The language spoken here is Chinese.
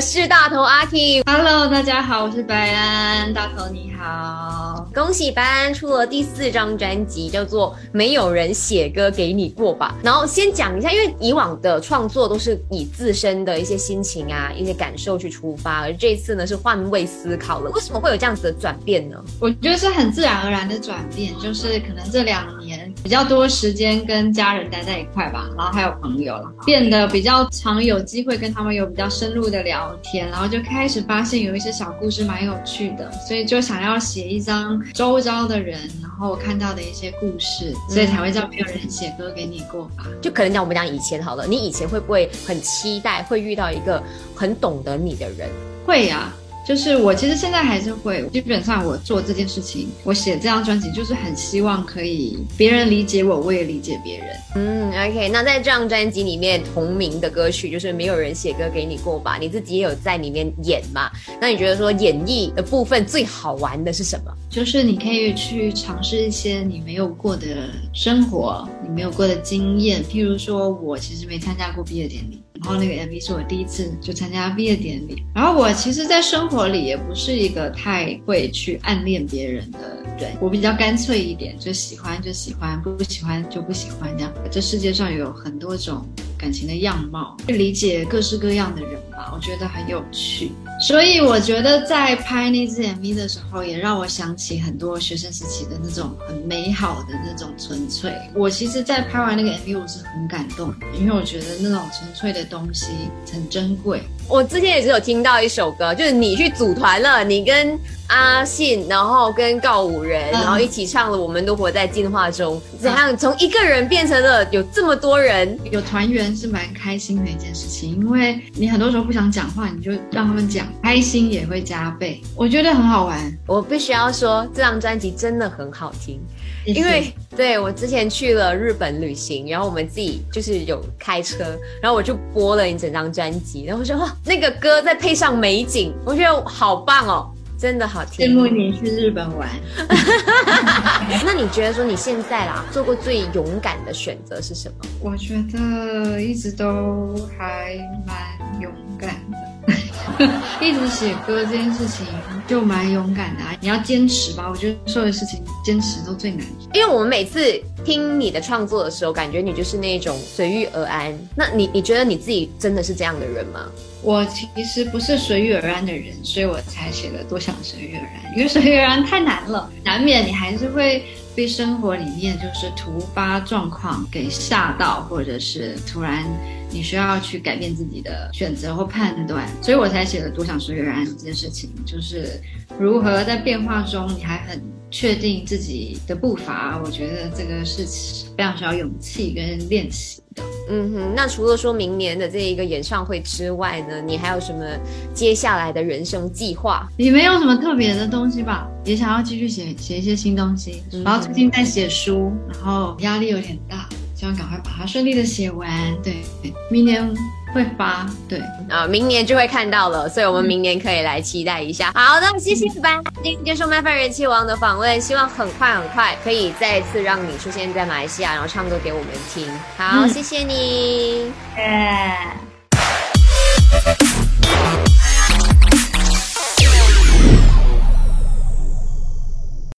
我是大头阿 K。Hello，大家好，我是白安，大头你好，恭喜白安出了第四张专辑，叫做《没有人写歌给你过吧》。然后先讲一下，因为以往的创作都是以自身的一些心情啊、一些感受去出发，而这一次呢是换位思考了。为什么会有这样子的转变呢？我觉得是很自然而然的转变，就是可能这两年比较多时间跟家人待在一块吧，然后还有朋友了，变得比较常有机会跟他们有比较深入的聊天，然后就开始发现有一些小故事蛮有趣的，所以就想要写一张周遭的人，然后看到的一些故事，所以才会叫没有人写歌给你过吧。就可能讲我们讲以前好了，你以前会不会很期待会遇到一个很懂得你的人？会呀、就是我其实现在还是会，基本上我做这件事情，我写这张专辑就是很希望可以别人理解我，我也理解别人。嗯，OK，那在这张专辑里面同名的歌曲就是没有人写歌给你过吧？你自己也有在里面演嘛？那你觉得说演绎的部分最好玩的是什么？就是你可以去尝试一些你没有过的生活，你没有过的经验。譬如说，我其实没参加过毕业典礼，然后那个 MV 是我第一次就参加毕业典礼。然后我其实，在生活里也不是一个太会去暗恋别人的人，我比较干脆一点，就喜欢就喜欢，不喜欢就不喜欢这样。这世界上有很多种感情的样貌，去理解各式各样的人吧，我觉得很有趣。所以我觉得在拍那支 MV 的时候，也让我想起很多学生时期的那种很美好的那种纯粹。我其实，在拍完那个 MV，我是很感动，因为我觉得那种纯粹的东西很珍贵。我之前也是有听到一首歌，就是你去组团了，你跟阿信，然后跟告五人，嗯然后一起唱了《我们都活在进化中》，怎样从一个人变成了有这么多人？有团员是蛮开心的一件事情，因为你很多时候不想讲话，你就让他们讲，开心也会加倍。我觉得很好玩，我必须要说，这张专辑真的很好听。谢谢因为对我之前去了日本旅行，然后我们自己就是有开车，然后我就播了你整张专辑，然后我说哇，那个歌再配上美景，我觉得好棒哦，真的好听。羡慕你去日本玩。那你觉得说你现在啦做过最勇敢的选择是什么？我觉得一直都还蛮勇敢的，一直写歌这件事情就蛮勇敢的、啊。你要坚持吧，我觉得所有的事情坚持都最难。因为我们每次听你的创作的时候，感觉你就是那种随遇而安。那你你觉得你自己真的是这样的人吗？我其实不是随遇而安的人，所以我才写了多想随遇而安，因为随遇而安太难了，难免你还是会被生活里面就是突发状况给吓到，或者是突然你需要去改变自己的选择或判断，所以我才写了多想随遇而安这件事情，就是如何在变化中你还很确定自己的步伐，我觉得这个是非常需要勇气跟练习的。嗯哼，那除了说明年的这一个演唱会之外呢，你还有什么接下来的人生计划？也没有什么特别的东西吧，也想要继续写写一些新东西。嗯然后最近在写书，然后压力有点大，希望赶快把它顺利的写完。对，明年会发。对，啊，明年就会看到了，所以我们明年可以来期待一下。好的，谢谢吧，今天接受麦饭人气王的访问，希望很快很快可以再次让你出现在马来西亚，然后唱歌给我们听。好，嗯谢谢你。耶。